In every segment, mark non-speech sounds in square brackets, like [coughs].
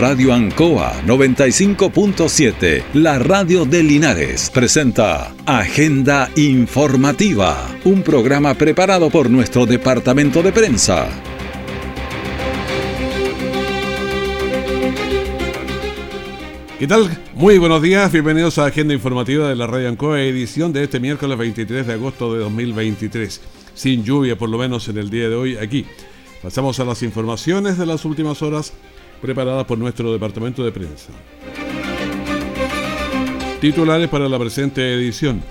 Radio Ancoa 95.7, la radio de Linares, presenta Agenda Informativa, un programa preparado por nuestro departamento de prensa. ¿Qué tal? Muy buenos días, bienvenidos a Agenda Informativa de la Radio Ancoa, edición de este miércoles 23 de agosto de 2023. Sin lluvia, por lo menos en el día de hoy, aquí. Pasamos a las informaciones de las últimas horas preparadas por nuestro departamento de prensa. Titulares para la presente edición.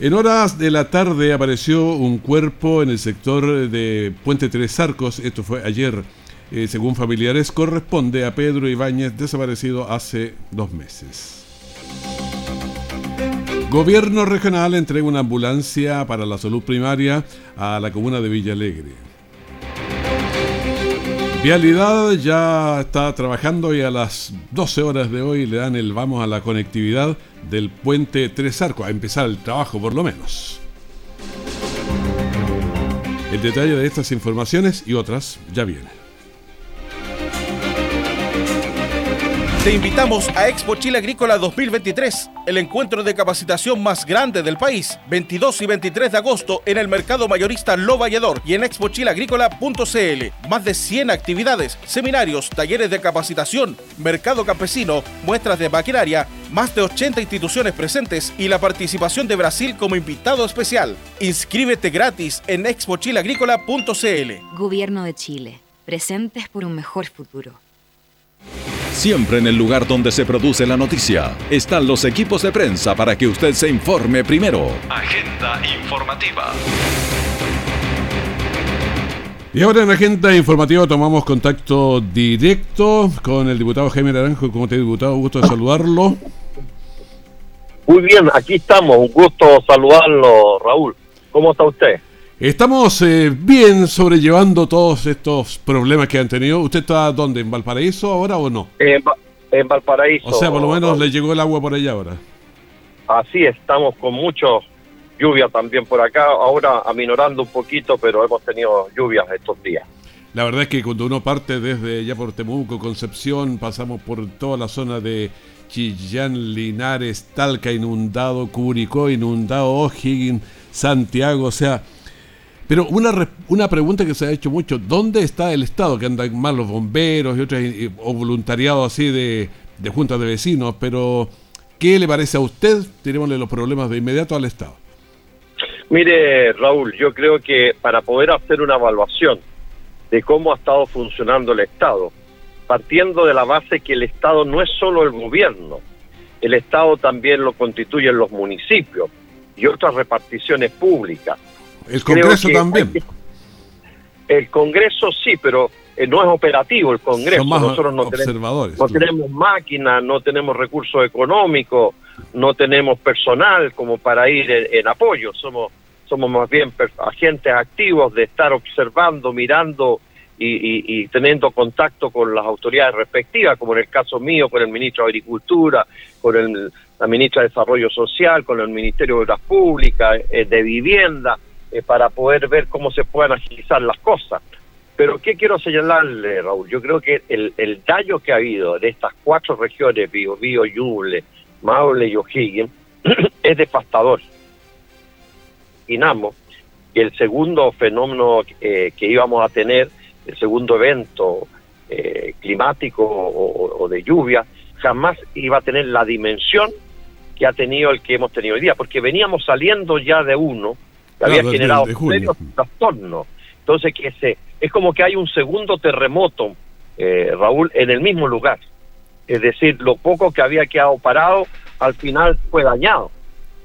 En horas de la tarde apareció un cuerpo en el sector de Puente Tres Arcos, esto fue ayer, eh, según familiares, corresponde a Pedro Ibáñez, desaparecido hace dos meses. Gobierno regional entrega una ambulancia para la salud primaria a la comuna de Villa Alegre. Vialidad ya está trabajando y a las 12 horas de hoy le dan el vamos a la conectividad del puente Tres Arcos, a empezar el trabajo por lo menos. El detalle de estas informaciones y otras ya viene. Te invitamos a Expo Chile Agrícola 2023, el encuentro de capacitación más grande del país, 22 y 23 de agosto en el mercado mayorista Lo Valledor y en expochileagrícola.cl. Más de 100 actividades, seminarios, talleres de capacitación, mercado campesino, muestras de maquinaria, más de 80 instituciones presentes y la participación de Brasil como invitado especial. Inscríbete gratis en expochileagrícola.cl. Gobierno de Chile, presentes por un mejor futuro. Siempre en el lugar donde se produce la noticia están los equipos de prensa para que usted se informe primero. Agenda informativa. Y ahora en Agenda Informativa tomamos contacto directo con el diputado Jaime Naranjo. Como te diputado, gusto de saludarlo. Muy bien, aquí estamos. Un gusto saludarlo, Raúl. ¿Cómo está usted? Estamos eh, bien sobrellevando todos estos problemas que han tenido. ¿Usted está dónde? ¿En Valparaíso ahora o no? en Valparaíso. O sea, por lo menos le llegó el agua por allá ahora. Así estamos con mucho lluvia también por acá. Ahora aminorando un poquito, pero hemos tenido lluvias estos días. La verdad es que cuando uno parte desde ya por Temuco, Concepción, pasamos por toda la zona de Chillán, Linares, Talca inundado, Curicó inundado, O'Higgins, Santiago, o sea, pero una, una pregunta que se ha hecho mucho, ¿dónde está el Estado? Que andan mal los bomberos y otros, o voluntariado así de, de juntas de vecinos, pero ¿qué le parece a usted? Tirémosle los problemas de inmediato al Estado. Mire, Raúl, yo creo que para poder hacer una evaluación de cómo ha estado funcionando el Estado, partiendo de la base que el Estado no es solo el gobierno, el Estado también lo constituyen los municipios y otras reparticiones públicas el Congreso también. el Congreso sí, pero eh, no es operativo el Congreso. Nosotros no tenemos, no tenemos máquinas, no tenemos recursos económicos, no tenemos personal como para ir en, apoyo. Somos, somos más bien agentes activos de estar observando, mirando y, teniendo contacto con las autoridades respectivas, como en el caso mío con el ministro de Agricultura, con el, la ministra de Desarrollo Social, con el Ministerio de Obras Públicas, eh, de Vivienda eh, para poder ver cómo se pueden agilizar las cosas. Pero ¿qué quiero señalarle, Raúl? Yo creo que el, daño que ha habido de estas cuatro regiones, Bio, Bio, Yuble, Maule y O'Higgins, [clears throat] es devastador. Inamo que el segundo fenómeno eh, que íbamos a tener, el segundo evento eh, climático o, de lluvia, jamás iba a tener la dimensión que ha tenido el que hemos tenido hoy día, porque veníamos saliendo ya de uno había generado serios trastornos. Entonces, que se, es como que hay un segundo terremoto, eh, Raúl, en el mismo lugar. Es decir, lo poco que había quedado parado, al final fue dañado.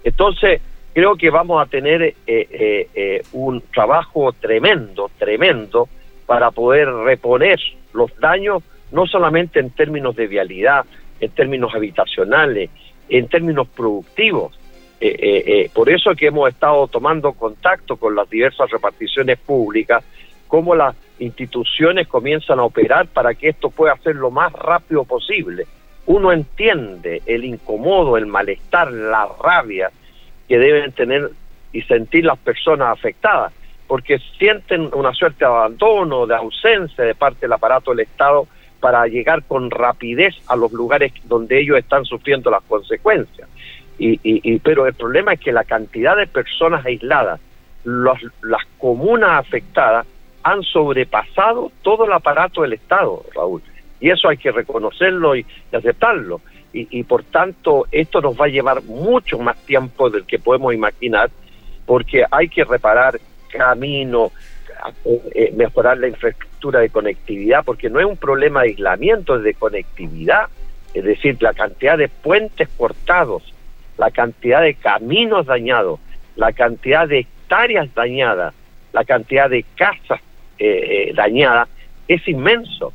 Entonces, creo que vamos a tener eh, eh, un trabajo tremendo, tremendo, para poder reponer los daños, no solamente en términos de vialidad, en términos habitacionales, en términos productivos, eh, eh, eh, por eso que hemos estado tomando contacto con las diversas reparticiones públicas, cómo las instituciones comienzan a operar para que esto pueda ser lo más rápido posible. Uno entiende el incomodo, el malestar, la rabia que deben tener y sentir las personas afectadas, porque sienten una suerte de abandono, de ausencia de parte del aparato del Estado para llegar con rapidez a los lugares donde ellos están sufriendo las consecuencias. Y, pero el problema es que la cantidad de personas aisladas, las comunas afectadas, han sobrepasado todo el aparato del Estado, Raúl. Y eso hay que reconocerlo y, aceptarlo. Y, por tanto, esto nos va a llevar mucho más tiempo del que podemos imaginar, porque hay que reparar caminos, eh, mejorar la infraestructura de conectividad, porque no es un problema de aislamiento, es de conectividad. Es decir, la cantidad de puentes cortados, la cantidad de caminos dañados, la cantidad de hectáreas dañadas, la cantidad de casas eh, eh, dañadas, es inmenso.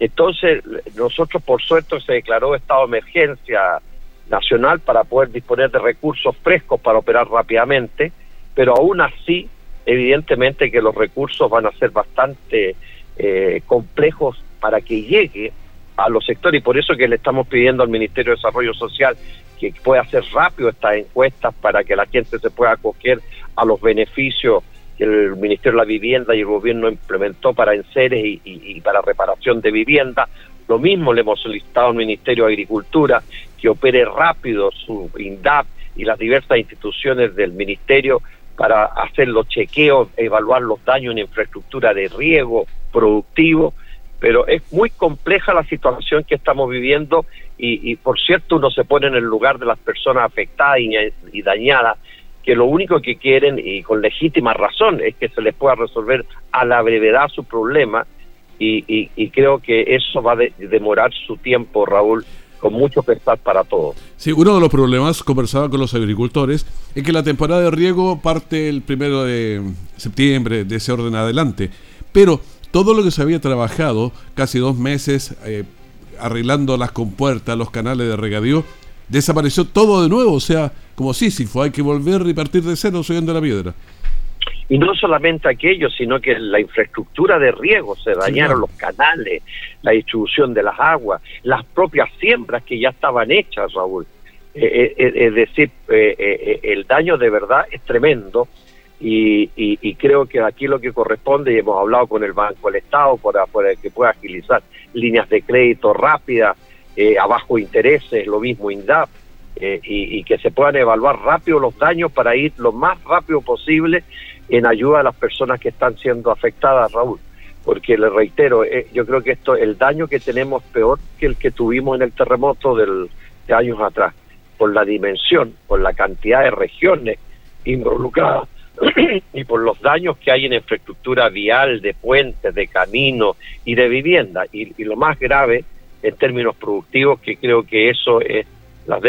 Entonces, nosotros por suerte se declaró estado de emergencia nacional para poder disponer de recursos frescos para operar rápidamente, pero aún así, evidentemente que los recursos van a ser bastante eh, complejos para que llegue a los sectores y por eso que le estamos pidiendo al Ministerio de Desarrollo Social que pueda hacer rápido estas encuestas para que la gente se pueda acoger a los beneficios que el Ministerio de la Vivienda y el gobierno implementó para enseres y, y, para reparación de vivienda. Lo mismo le hemos solicitado al Ministerio de Agricultura que opere rápido su INDAP y las diversas instituciones del Ministerio para hacer los chequeos, evaluar los daños en infraestructura de riego productivo, pero es muy compleja la situación que estamos viviendo y, por cierto uno se pone en el lugar de las personas afectadas y dañadas que lo único que quieren, y con legítima razón, es que se les pueda resolver a la brevedad su problema, y, creo que eso va a demorar su tiempo, Raúl, con mucho pesar para todos. Sí, uno de los problemas, conversaba con los agricultores, es que la temporada de riego parte el primero de septiembre, de ese orden adelante, pero todo lo que se había trabajado, casi dos meses, eh, arreglando las compuertas, los canales de regadío, desapareció todo de nuevo, o sea, como Sísifo, hay que volver y partir de cero subiendo la piedra. Y no solamente aquello, sino que la infraestructura de riego, se dañaron los canales, la distribución de las aguas, las propias siembras que ya estaban hechas, Raúl. Eh, eh, eh, es decir, el daño de verdad es tremendo y, y, creo que aquí lo que corresponde, y hemos hablado con el Banco del Estado para, que pueda agilizar líneas de crédito rápidas, eh, a bajo intereses, lo mismo INDAP, eh, y, que se puedan evaluar rápido los daños para ir lo más rápido posible en ayuda a las personas que están siendo afectadas, Raúl. Porque le reitero, eh, yo creo que esto, el daño que tenemos peor que el que tuvimos en el terremoto del, de años atrás, por la dimensión, por la cantidad de regiones involucradas [coughs] y por los daños que hay en infraestructura vial, de puentes, de caminos y de vivienda. y lo más grave en términos productivos, que creo que eso es las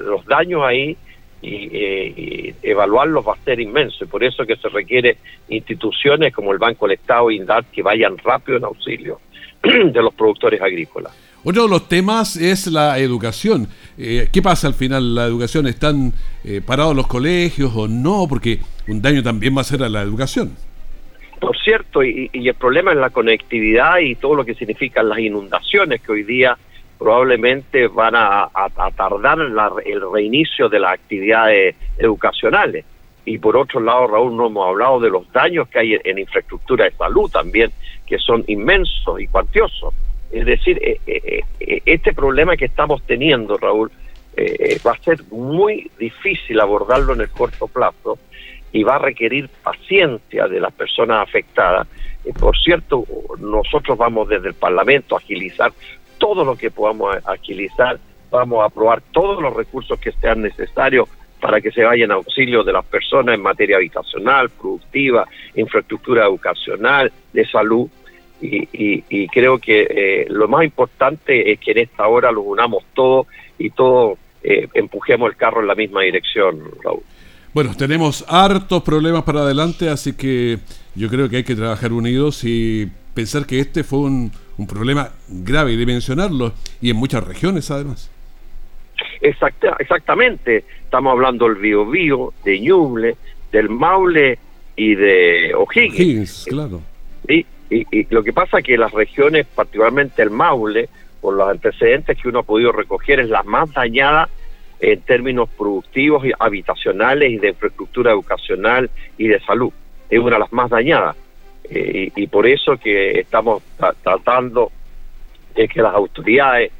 los daños ahí eh, y, evaluarlos va a ser inmenso y por eso que se requiere instituciones como el Banco del Estado e INDAT que vayan rápido en auxilio [coughs] de los productores agrícolas. Otro de los temas es la educación. Eh, ¿Qué pasa al final? ¿La educación están eh, parados los colegios o no? Porque un daño también va a ser a la educación. Por cierto, y, el problema es la conectividad y todo lo que significan las inundaciones que hoy día probablemente van a, tardar el reinicio de las actividades educacionales. Y por otro lado, Raúl, no hemos hablado de los daños que hay en, infraestructura de salud también, que son inmensos y cuantiosos. Es decir, eh, eh, eh, este problema que estamos teniendo, Raúl, va a ser muy difícil abordarlo en el corto plazo y va a requerir paciencia de las personas afectadas. Por cierto, nosotros vamos desde el Parlamento a agilizar todo lo que podamos agilizar, vamos a aprobar todos los recursos que sean necesarios para que se vayan a auxilio de las personas en materia habitacional, productiva, infraestructura educacional, de salud. Y, creo que eh, lo más importante es que en esta hora lo unamos todo y todos eh, empujemos el carro en la misma dirección, Raúl. Bueno, tenemos hartos problemas para adelante, así que yo creo que hay que trabajar unidos y pensar que este fue un, problema grave y dimensionarlo, y en muchas regiones además. Exacta, exactamente, estamos hablando del Biobío, de Ñuble, del Maule y de O'Higgins. claro. Y, y, lo que pasa es que las regiones, particularmente el Maule, por los antecedentes que uno ha podido recoger, es la más dañada en términos productivos, y habitacionales y de infraestructura educacional y de salud. Es una de las más dañadas. Eh, y, por eso que estamos tratando es que las autoridades,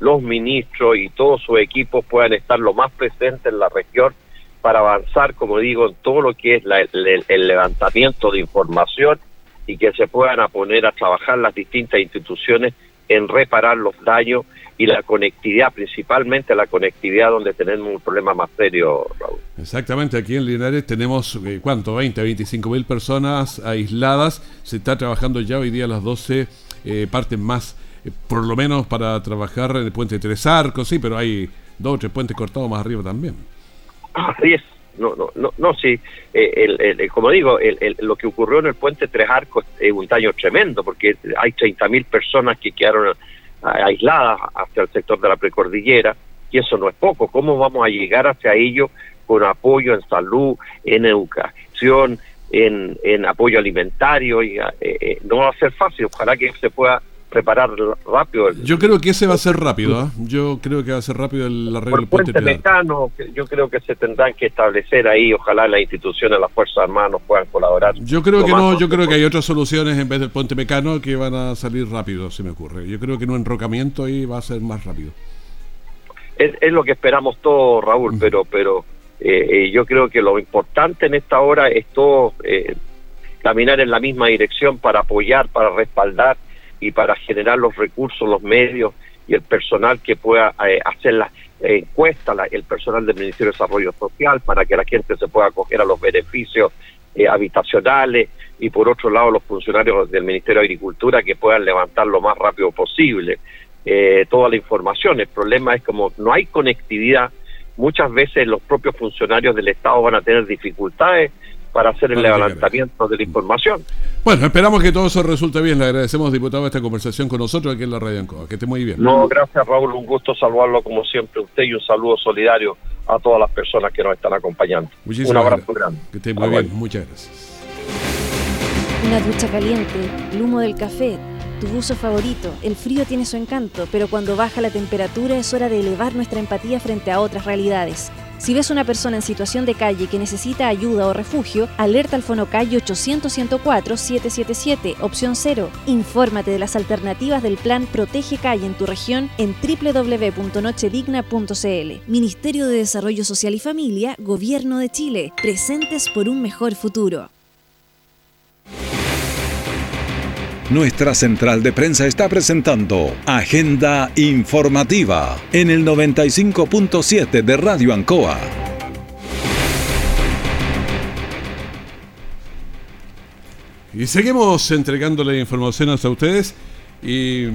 los ministros y todos sus equipos puedan estar lo más presentes en la región para avanzar, como digo, en todo lo que es el, levantamiento de información y que se puedan a poner a trabajar las distintas instituciones en reparar los daños y la conectividad, principalmente la conectividad donde tenemos un problema más serio, Raúl. Exactamente, aquí en Linares tenemos, eh, ¿cuánto? 20, 25 mil personas aisladas. Se está trabajando ya hoy día las 12 eh, partes más, eh, por lo menos para trabajar en el puente Tres Arcos, sí, pero hay dos o tres puentes cortados más arriba también. [laughs] Así es, no, no, no, no sí. Eh, como digo, lo que ocurrió en el puente Tres Arcos es un daño tremendo, porque hay 30.000 personas que quedaron aisladas hacia el sector de la precordillera, y eso no es poco. ¿Cómo vamos a llegar hacia ello con apoyo en salud, en educación, en, en apoyo alimentario? Y, eh, eh, no va a ser fácil, ojalá que se pueda preparar rápido. yo creo que ese va a ser rápido, ¿eh? yo creo que va a ser rápido el arreglo del puente, mecano, yo creo que se tendrán que establecer ahí, ojalá las instituciones, las Fuerzas Armadas nos puedan colaborar. Yo creo que no, yo creo que hay otras soluciones en vez del puente mecano que van a salir rápido, se me ocurre. Yo creo que un enrocamiento ahí va a ser más rápido. Es, es lo que esperamos todos, Raúl, pero pero eh, eh, yo creo que lo importante en esta hora es todo eh, caminar en la misma dirección para apoyar, para respaldar y para generar los recursos, los medios y el personal que pueda eh, hacer la encuesta, el personal del Ministerio de Desarrollo Social, para que la gente se pueda acoger a los beneficios eh, habitacionales y por otro lado los funcionarios del Ministerio de Agricultura que puedan levantar lo más rápido posible eh, toda la información. El problema es como no hay conectividad, muchas veces los propios funcionarios del Estado van a tener dificultades para hacer el levantamiento de la información. Bueno, esperamos que todo eso resulte bien. Le agradecemos, diputado, esta conversación con nosotros aquí en la Radio Ancoa. Que esté muy bien. No, gracias, Raúl. Un gusto saludarlo como siempre usted y un saludo solidario a todas las personas que nos están acompañando. Muchísimas un abrazo grande. Que esté muy bien. Muchas gracias. Una ducha caliente, el humo del café, tu buzo favorito. El frío tiene su encanto, pero cuando baja la temperatura es hora de elevar nuestra empatía frente a otras realidades. Si ves una persona en situación de calle que necesita ayuda o refugio, alerta al Fonocalle 800-104-777, opción 0. Infórmate de las alternativas del plan Protege Calle en tu región en www.nochedigna.cl. Ministerio de Desarrollo Social y Familia, Gobierno de Chile. Presentes por un mejor futuro. Nuestra central de prensa está presentando Agenda Informativa en el 95.7 de Radio Ancoa. Y seguimos entregándole informaciones a ustedes y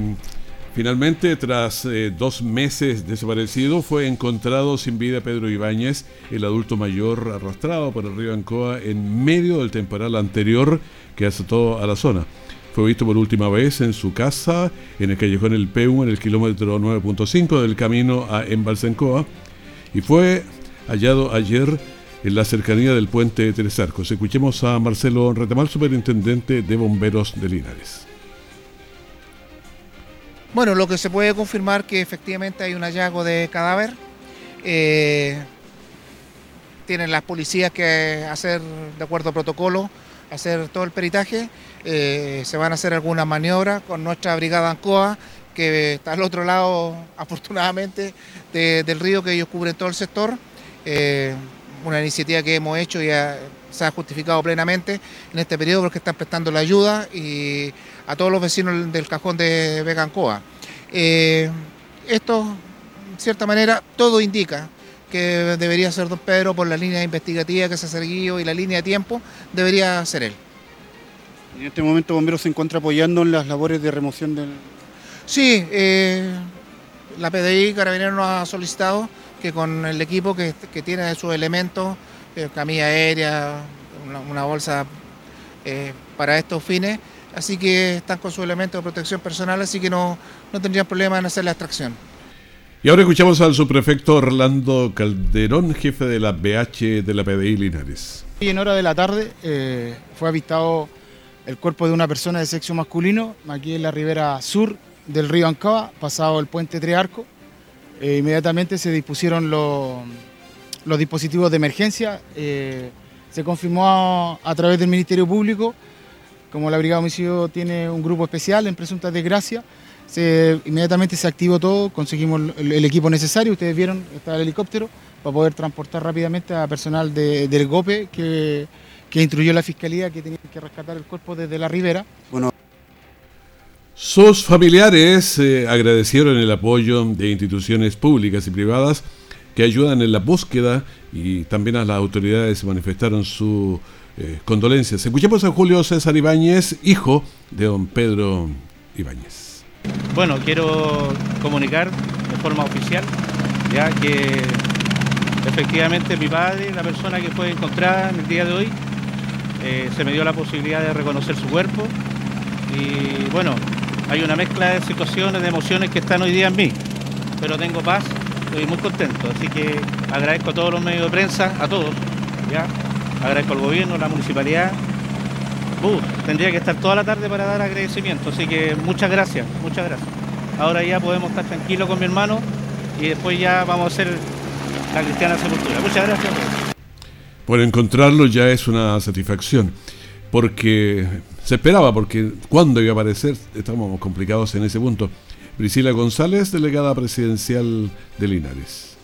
finalmente tras eh, dos meses desaparecido fue encontrado sin vida Pedro Ibáñez, el adulto mayor arrastrado por el río Ancoa en medio del temporal anterior que azotó a la zona. Fue visto por última vez en su casa, en el callejón El Peu, en el kilómetro 9.5 del camino a Embalsencoa, y fue hallado ayer en la cercanía del puente de Tres Arcos. Escuchemos a Marcelo Retemal, superintendente de bomberos de Linares. Bueno, lo que se puede confirmar que efectivamente hay un hallazgo de cadáver. Eh, tienen las policías que hacer, de acuerdo a protocolo, hacer todo el peritaje eh, se van a hacer algunas maniobras con nuestra brigada ANCOA, que está al otro lado, [laughs] afortunadamente, del río que ellos cubren todo el sector. Eh, una iniciativa que hemos hecho y se ha justificado plenamente en este periodo porque están prestando la ayuda y a todos los vecinos del cajón de Vega Ancoa. Eh, esto, en cierta manera, todo indica que debería ser don Pedro por la línea investigativa que se ha seguido y la línea de tiempo, debería ser él. En este momento Bomberos se encuentra apoyando en las labores de remoción del... Sí, eh, la PDI Carabineros nos ha solicitado que con el equipo que, tiene sus elementos, eh, camilla aérea, una, bolsa eh, para estos fines, así que están con sus elementos de protección personal, así que no, no tendrían problema en hacer la extracción. Y ahora escuchamos al subprefecto Orlando Calderón, jefe de la BH de la PDI Linares. Y en hora de la tarde fue avistado el cuerpo de una persona de sexo masculino, aquí en la ribera sur del río Ancoa, pasado el puente Triarco. Eh, inmediatamente se dispusieron los, dispositivos de emergencia. Eh, se confirmó a, través del Ministerio Público como la Brigada de Homicidio tiene un grupo especial en presuntas desgracias, inmediatamente se activó todo, conseguimos el, equipo necesario, ustedes vieron, está el helicóptero, para poder transportar rápidamente a personal del GOPE que, que instruyó la Fiscalía que tenía que rescatar el cuerpo desde la ribera. Bueno, sus familiares eh, agradecieron el apoyo de instituciones públicas y privadas que ayudan en la búsqueda y también a las autoridades manifestaron su eh, condolencias. Escuchemos a Julio César Ibáñez, hijo de don Pedro Ibáñez. Bueno, quiero comunicar de forma oficial ya que efectivamente mi padre, la persona que fue encontrada en el día de hoy, eh, se me dio la posibilidad de reconocer su cuerpo y bueno, hay una mezcla de situaciones, de emociones que están hoy día en mí, pero tengo paz, estoy muy contento, así que agradezco a todos los medios de prensa, a todos, ¿ya? agradezco al gobierno, a la municipalidad. Tendría que estar toda la tarde para dar agradecimiento, así que muchas gracias, muchas gracias. Ahora ya podemos estar tranquilos con mi hermano y después ya vamos a hacer la cristiana sepultura. Muchas gracias. Por encontrarlo ya es una satisfacción, porque se esperaba, porque cuando iba a aparecer, estábamos complicados en ese punto. Priscila González, delegada presidencial de Linares.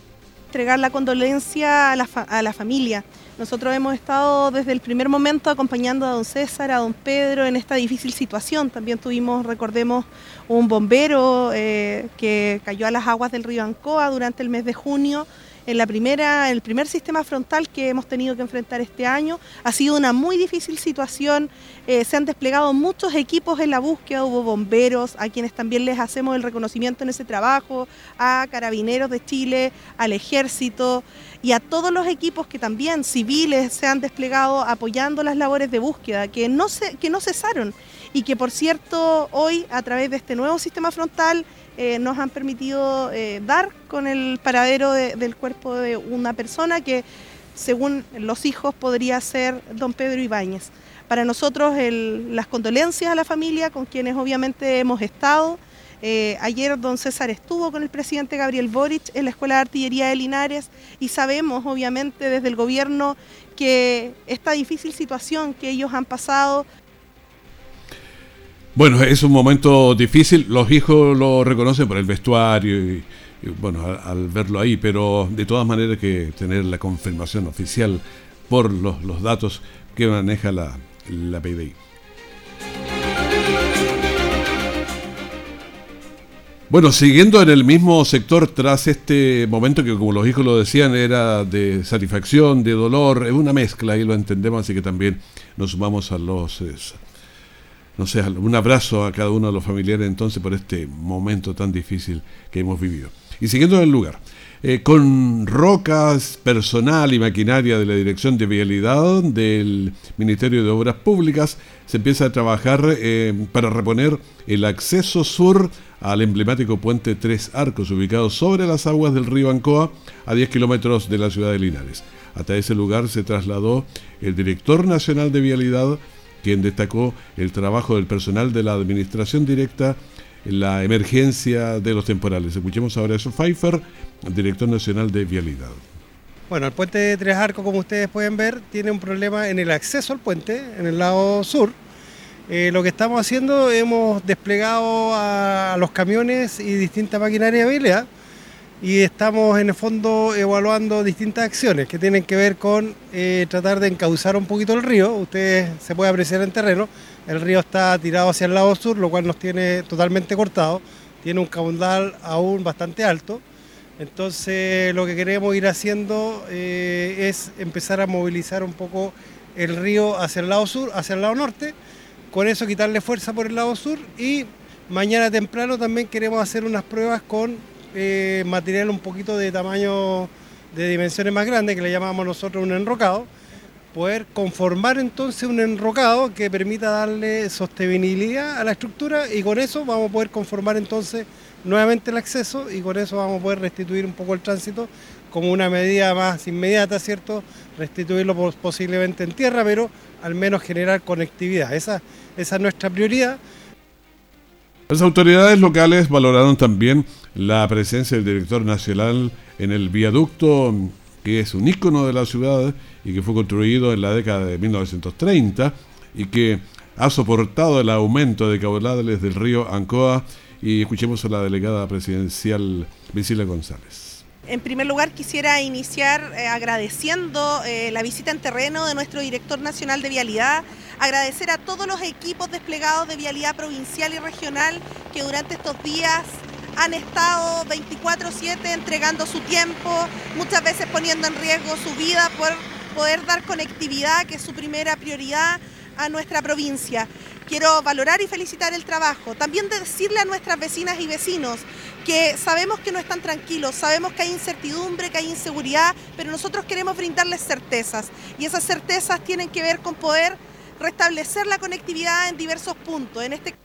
Entregar la condolencia a la, a la familia. Nosotros hemos estado desde el primer momento acompañando a don César, a don Pedro en esta difícil situación. También tuvimos, recordemos, un bombero eh, que cayó a las aguas del río Ancoa durante el mes de junio en la primera, el primer sistema frontal que hemos tenido que enfrentar este año. Ha sido una muy difícil situación, eh, se han desplegado muchos equipos en la búsqueda, hubo bomberos, a quienes también les hacemos el reconocimiento en ese trabajo, a carabineros de Chile, al ejército y a todos los equipos que también civiles se han desplegado apoyando las labores de búsqueda, que no, se, que no cesaron. Y que por cierto hoy a través de este nuevo sistema frontal eh, nos han permitido eh, dar con el paradero del cuerpo de una persona que, según los hijos, podría ser don Pedro Ibáñez. Para nosotros, las condolencias a la familia, con quienes obviamente hemos estado. Eh, ayer don César estuvo con el presidente Gabriel Boric en la Escuela de Artillería de Linares y sabemos, obviamente, desde el gobierno que esta difícil situación que ellos han pasado bueno, es un momento difícil, los hijos lo reconocen por el vestuario y, bueno, al, verlo ahí, pero de todas maneras que tener la confirmación oficial por los, datos que maneja la, la PDI. Bueno, siguiendo en el mismo sector tras este momento que como los hijos lo decían era de satisfacción, de dolor, es una mezcla y lo entendemos, así que también nos sumamos a los no sé, un abrazo a cada uno de los familiares entonces por este momento tan difícil que hemos vivido. Y siguiendo en el lugar, eh, con rocas, personal y maquinaria de la Dirección de Vialidad del Ministerio de Obras Públicas, se empieza a trabajar eh, para reponer el acceso sur al emblemático puente Tres Arcos, ubicado sobre las aguas del río Ancoa, a 10 kilómetros de la ciudad de Linares. Hasta ese lugar se trasladó el director nacional de Vialidad, quien destacó el trabajo del personal de la administración directa en la emergencia de los temporales. Escuchemos ahora a Pfeiffer, director nacional de Vialidad. Bueno, el puente de Tres Arcos, como ustedes pueden ver, tiene un problema en el acceso al puente, en el lado sur. Eh, lo que estamos haciendo, hemos desplegado a los camiones y distintas maquinarias de habilidad y estamos en el fondo evaluando distintas acciones que tienen que ver con eh, tratar de encauzar un poquito el río. Ustedes se puede apreciar en terreno, el río está tirado hacia el lado sur, lo cual nos tiene totalmente cortado, tiene un caudal aún bastante alto. Entonces lo que queremos ir haciendo eh, es empezar a movilizar un poco el río hacia el lado sur, hacia el lado norte, con eso quitarle fuerza por el lado sur y mañana temprano también queremos hacer unas pruebas con eh, material un poquito de tamaño de dimensiones más grandes, que le llamamos nosotros un enrocado, poder conformar entonces un enrocado que permita darle sostenibilidad a la estructura y con eso vamos a poder conformar entonces nuevamente el acceso y con eso vamos a poder restituir un poco el tránsito como una medida más inmediata, ¿cierto? Restituirlo posiblemente en tierra, pero al menos generar conectividad. Esa, esa es nuestra prioridad. Las autoridades locales valoraron también la presencia del director nacional en el viaducto, que es un ícono de la ciudad y que fue construido en la década de 1930 y que ha soportado el aumento de caudales del río Ancoa y escuchemos a la delegada presidencial Vicila González. En primer lugar, quisiera iniciar eh, agradeciendo eh, la visita en terreno de nuestro director nacional de vialidad, agradecer a todos los equipos desplegados de vialidad provincial y regional que durante estos días han estado 24/7 entregando su tiempo, muchas veces poniendo en riesgo su vida por poder dar conectividad, que es su primera prioridad a nuestra provincia. Quiero valorar y felicitar el trabajo. También decirle a nuestras vecinas y vecinos que sabemos que no están tranquilos, sabemos que hay incertidumbre, que hay inseguridad, pero nosotros queremos brindarles certezas. Y esas certezas tienen que ver con poder restablecer la conectividad en diversos puntos. En este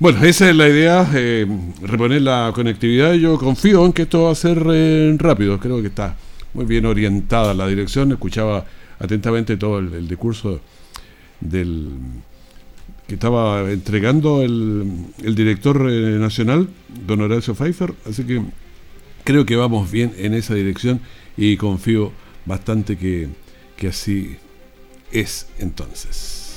bueno, esa es la idea, eh, reponer la conectividad. Yo confío en que esto va a ser eh, rápido. Creo que está muy bien orientada la dirección. Escuchaba atentamente todo el discurso del que estaba entregando el, director eh, nacional, don Horacio Pfeiffer, así que creo que vamos bien en esa dirección y confío bastante que, que así es entonces.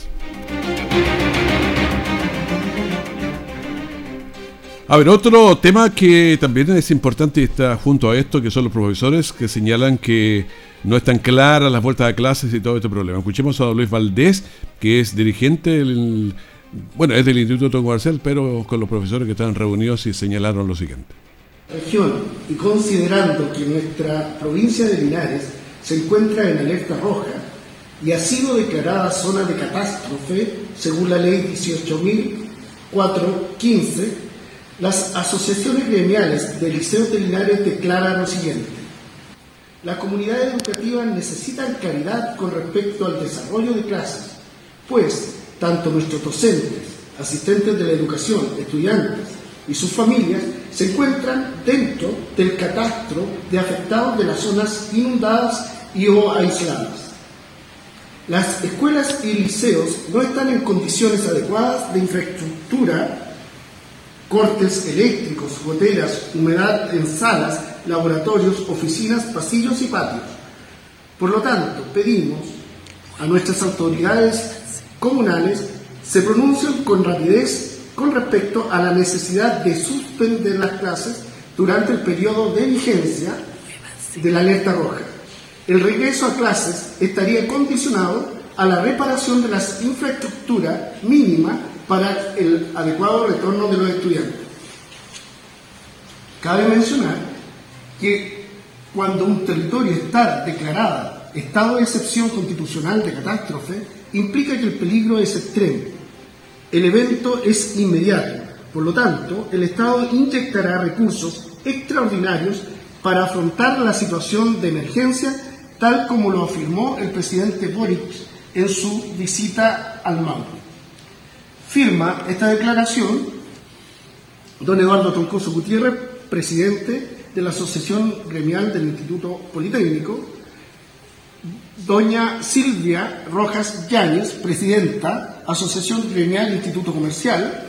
A ver, otro tema que también es importante y está junto a esto, que son los profesores que señalan que no están claras las vueltas de clases y todo este problema. Escuchemos a Luis Valdés, que es dirigente, del, bueno, es del Instituto Comercial, pero con los profesores que están reunidos y señalaron lo siguiente. Región, y considerando que nuestra provincia de Linares se encuentra en alerta roja y ha sido declarada zona de catástrofe según la ley 18.415, las asociaciones gremiales de liceos de Linares declaran lo siguiente las comunidades educativas necesitan claridad con respecto al desarrollo de clases, pues tanto nuestros docentes, asistentes de la educación, estudiantes y sus familias se encuentran dentro del catastro de afectados de las zonas inundadas y o aisladas. Las escuelas y liceos no están en condiciones adecuadas de infraestructura, cortes eléctricos, goteras, humedad en salas laboratorios, oficinas, pasillos y patios. Por lo tanto, pedimos a nuestras autoridades comunales se pronuncien con rapidez con respecto a la necesidad de suspender las clases durante el periodo de vigencia de la alerta roja. El regreso a clases estaría condicionado a la reparación de las infraestructuras mínimas para el adecuado retorno de los estudiantes. Cabe mencionar que cuando un territorio está declarado estado de excepción constitucional de catástrofe, implica que el peligro es extremo. El evento es inmediato. Por lo tanto, el Estado inyectará recursos extraordinarios para afrontar la situación de emergencia, tal como lo afirmó el presidente Boric en su visita al Maule. Firma esta declaración don Eduardo Troncoso Gutiérrez, presidente de la Asociación Gremial del Instituto Politécnico, doña Silvia Rojas Yáñez, presidenta, Asociación Gremial Instituto Comercial,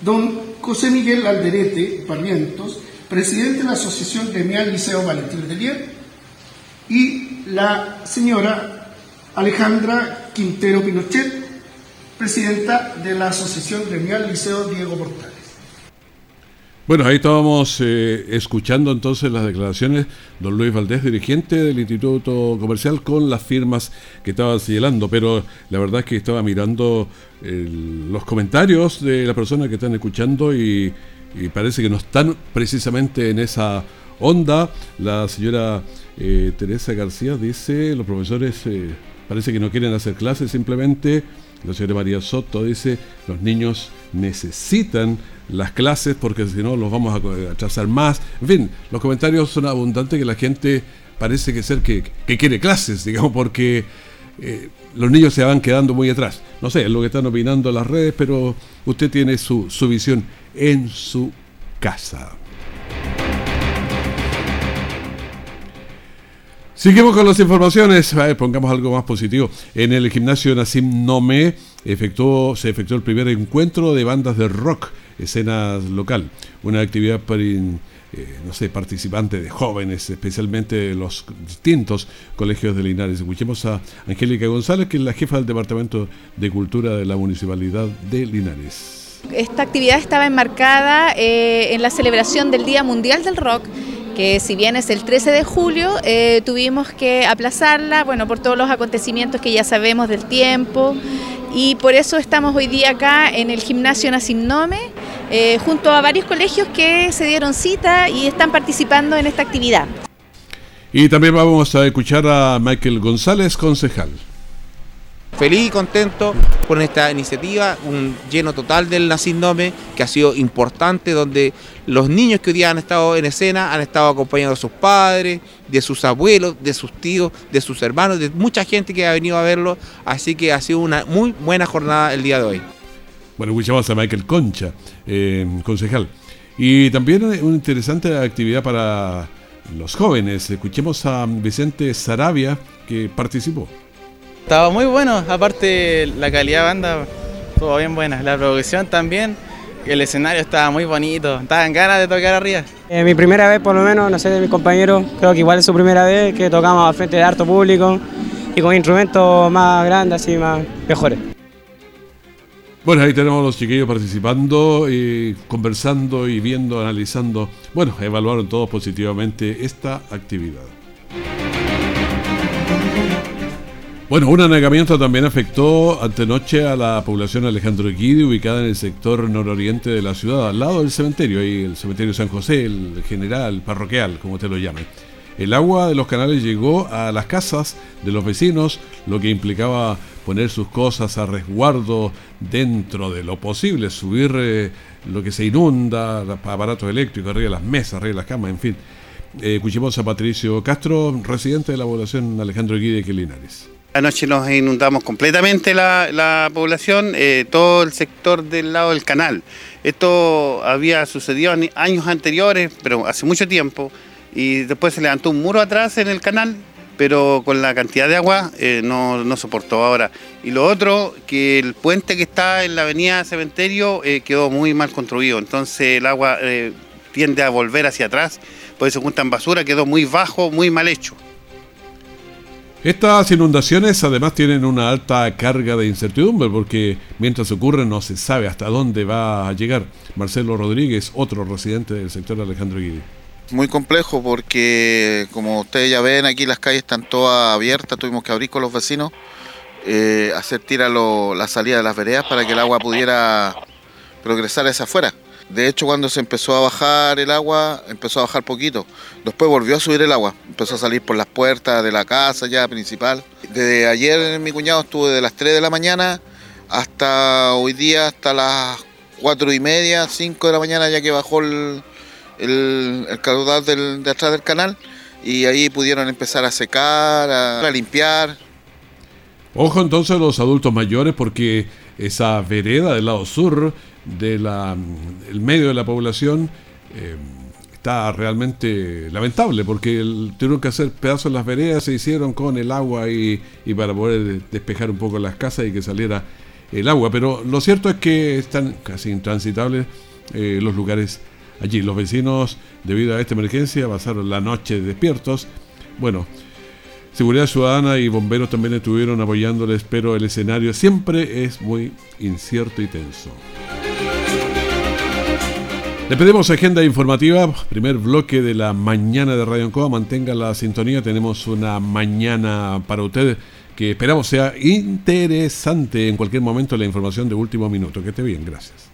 don José Miguel Alderete Parrientos, presidente de la Asociación Gremial Liceo Valentín Letelier, y la señora Alejandra Quintero Pinochet, presidenta de la Asociación Gremial Liceo Diego Portal. Bueno, ahí estábamos eh, escuchando entonces las declaraciones don Luis Valdés, dirigente del Instituto Comercial, con las firmas que estaba señalando, pero la verdad es que estaba mirando los comentarios de las personas que están escuchando y, parece que no están precisamente en esa onda. La señora eh, Teresa García dice, los profesores eh, parece que no quieren hacer clases, simplemente la señora María Soto dice, los niños necesitan las clases porque si no los vamos a atrasar más. En fin, los comentarios son abundantes que la gente parece que ser que, quiere clases, digamos, porque eh, los niños se van quedando muy atrás. No sé, es lo que están opinando las redes, pero usted tiene su, su visión en su casa. Seguimos con las informaciones. pongamos algo más positivo. En el gimnasio Nassim Nome efectuó, se efectuó el primer encuentro de bandas de rock escena local. Una actividad para, eh, no sé, participantes de jóvenes, especialmente de los distintos colegios de Linares. Escuchemos a Angélica González, que es la jefa del Departamento de Cultura de la Municipalidad de Linares. Esta actividad estaba enmarcada eh, en la celebración del Día Mundial del Rock que si bien es el 13 de julio, eh, tuvimos que aplazarla, bueno, por todos los acontecimientos que ya sabemos del tiempo, y por eso estamos hoy día acá en el gimnasio Nasimnome, eh, junto a varios colegios que se dieron cita y están participando en esta actividad. Y también vamos a escuchar a Michael González, concejal. Feliz y contento con esta iniciativa, un lleno total del Nacindome que ha sido importante, donde los niños que hoy día han estado en escena han estado acompañando a sus padres, de sus abuelos, de sus tíos, de sus hermanos, de mucha gente que ha venido a verlo, así que ha sido una muy buena jornada el día de hoy. Bueno, escuchamos a Michael Concha, eh, concejal. Y también una interesante actividad para los jóvenes. Escuchemos a Vicente Sarabia, que participó. Estaba muy bueno, aparte la calidad de banda estuvo bien buena, la producción también, el escenario estaba muy bonito, estaban ganas de tocar arriba. Eh, mi primera vez por lo menos, no sé de mis compañeros, creo que igual es su primera vez que tocamos al frente de harto público y con instrumentos más grandes, así más mejores. Bueno, ahí tenemos a los chiquillos participando, y conversando y viendo, analizando. Bueno, evaluaron todos positivamente esta actividad. Bueno, un anegamiento también afectó antenoche a la población Alejandro Guidi, ubicada en el sector nororiente de la ciudad, al lado del cementerio, ahí el cementerio San José, el general, parroquial, como te lo llamen. El agua de los canales llegó a las casas de los vecinos, lo que implicaba poner sus cosas a resguardo dentro de lo posible, subir eh, lo que se inunda, aparatos eléctricos, arriba de las mesas, arriba de las camas, en fin. Eh, escuchemos a Patricio Castro, residente de la población Alejandro Guidi de Quelinares. Anoche nos inundamos completamente la, población, eh, todo el sector del lado del canal. Esto había sucedido años anteriores, pero hace mucho tiempo, y después se levantó un muro atrás en el canal, pero con la cantidad de agua eh, no, soportó ahora. Y lo otro, que el puente que está en la avenida Cementerio eh, quedó muy mal construido, entonces el agua tiende a volver hacia atrás, por eso juntan basura, quedó muy bajo, muy mal hecho. Estas inundaciones además tienen una alta carga de incertidumbre porque mientras ocurren no se sabe hasta dónde va a llegar. Marcelo Rodríguez, otro residente del sector Alejandro Guidi. Muy complejo porque como ustedes ya ven aquí las calles están todas abiertas, tuvimos que abrir con los vecinos, eh, hacer tira la salida de las veredas para que el agua pudiera progresar hacia afuera. De hecho, cuando se empezó a bajar el agua, empezó a bajar poquito. Después volvió a subir el agua. Empezó a salir por las puertas de la casa ya principal. Desde ayer mi cuñado estuvo de las 3 de la mañana hasta hoy día, hasta las 4 y media, 5 de la mañana, ya que bajó el, caudal de atrás del canal. Y ahí pudieron empezar a secar, a limpiar. Ojo entonces a los adultos mayores porque esa vereda del lado sur del el medio de la población eh, está realmente lamentable porque tuvieron que hacer pedazos de las veredas, se hicieron con el agua y, para poder despejar un poco las casas y que saliera el agua. Pero lo cierto es que están casi intransitables eh, los lugares allí. Los vecinos, debido a esta emergencia, pasaron la noche despiertos. Bueno, Seguridad Ciudadana y bomberos también estuvieron apoyándoles, pero el escenario siempre es muy incierto y tenso. Le pedimos agenda informativa, primer bloque de la mañana de Radio Ancoa. Mantenga la sintonía, tenemos una mañana para ustedes que esperamos sea interesante en cualquier momento la información de último minuto. Que esté bien, gracias.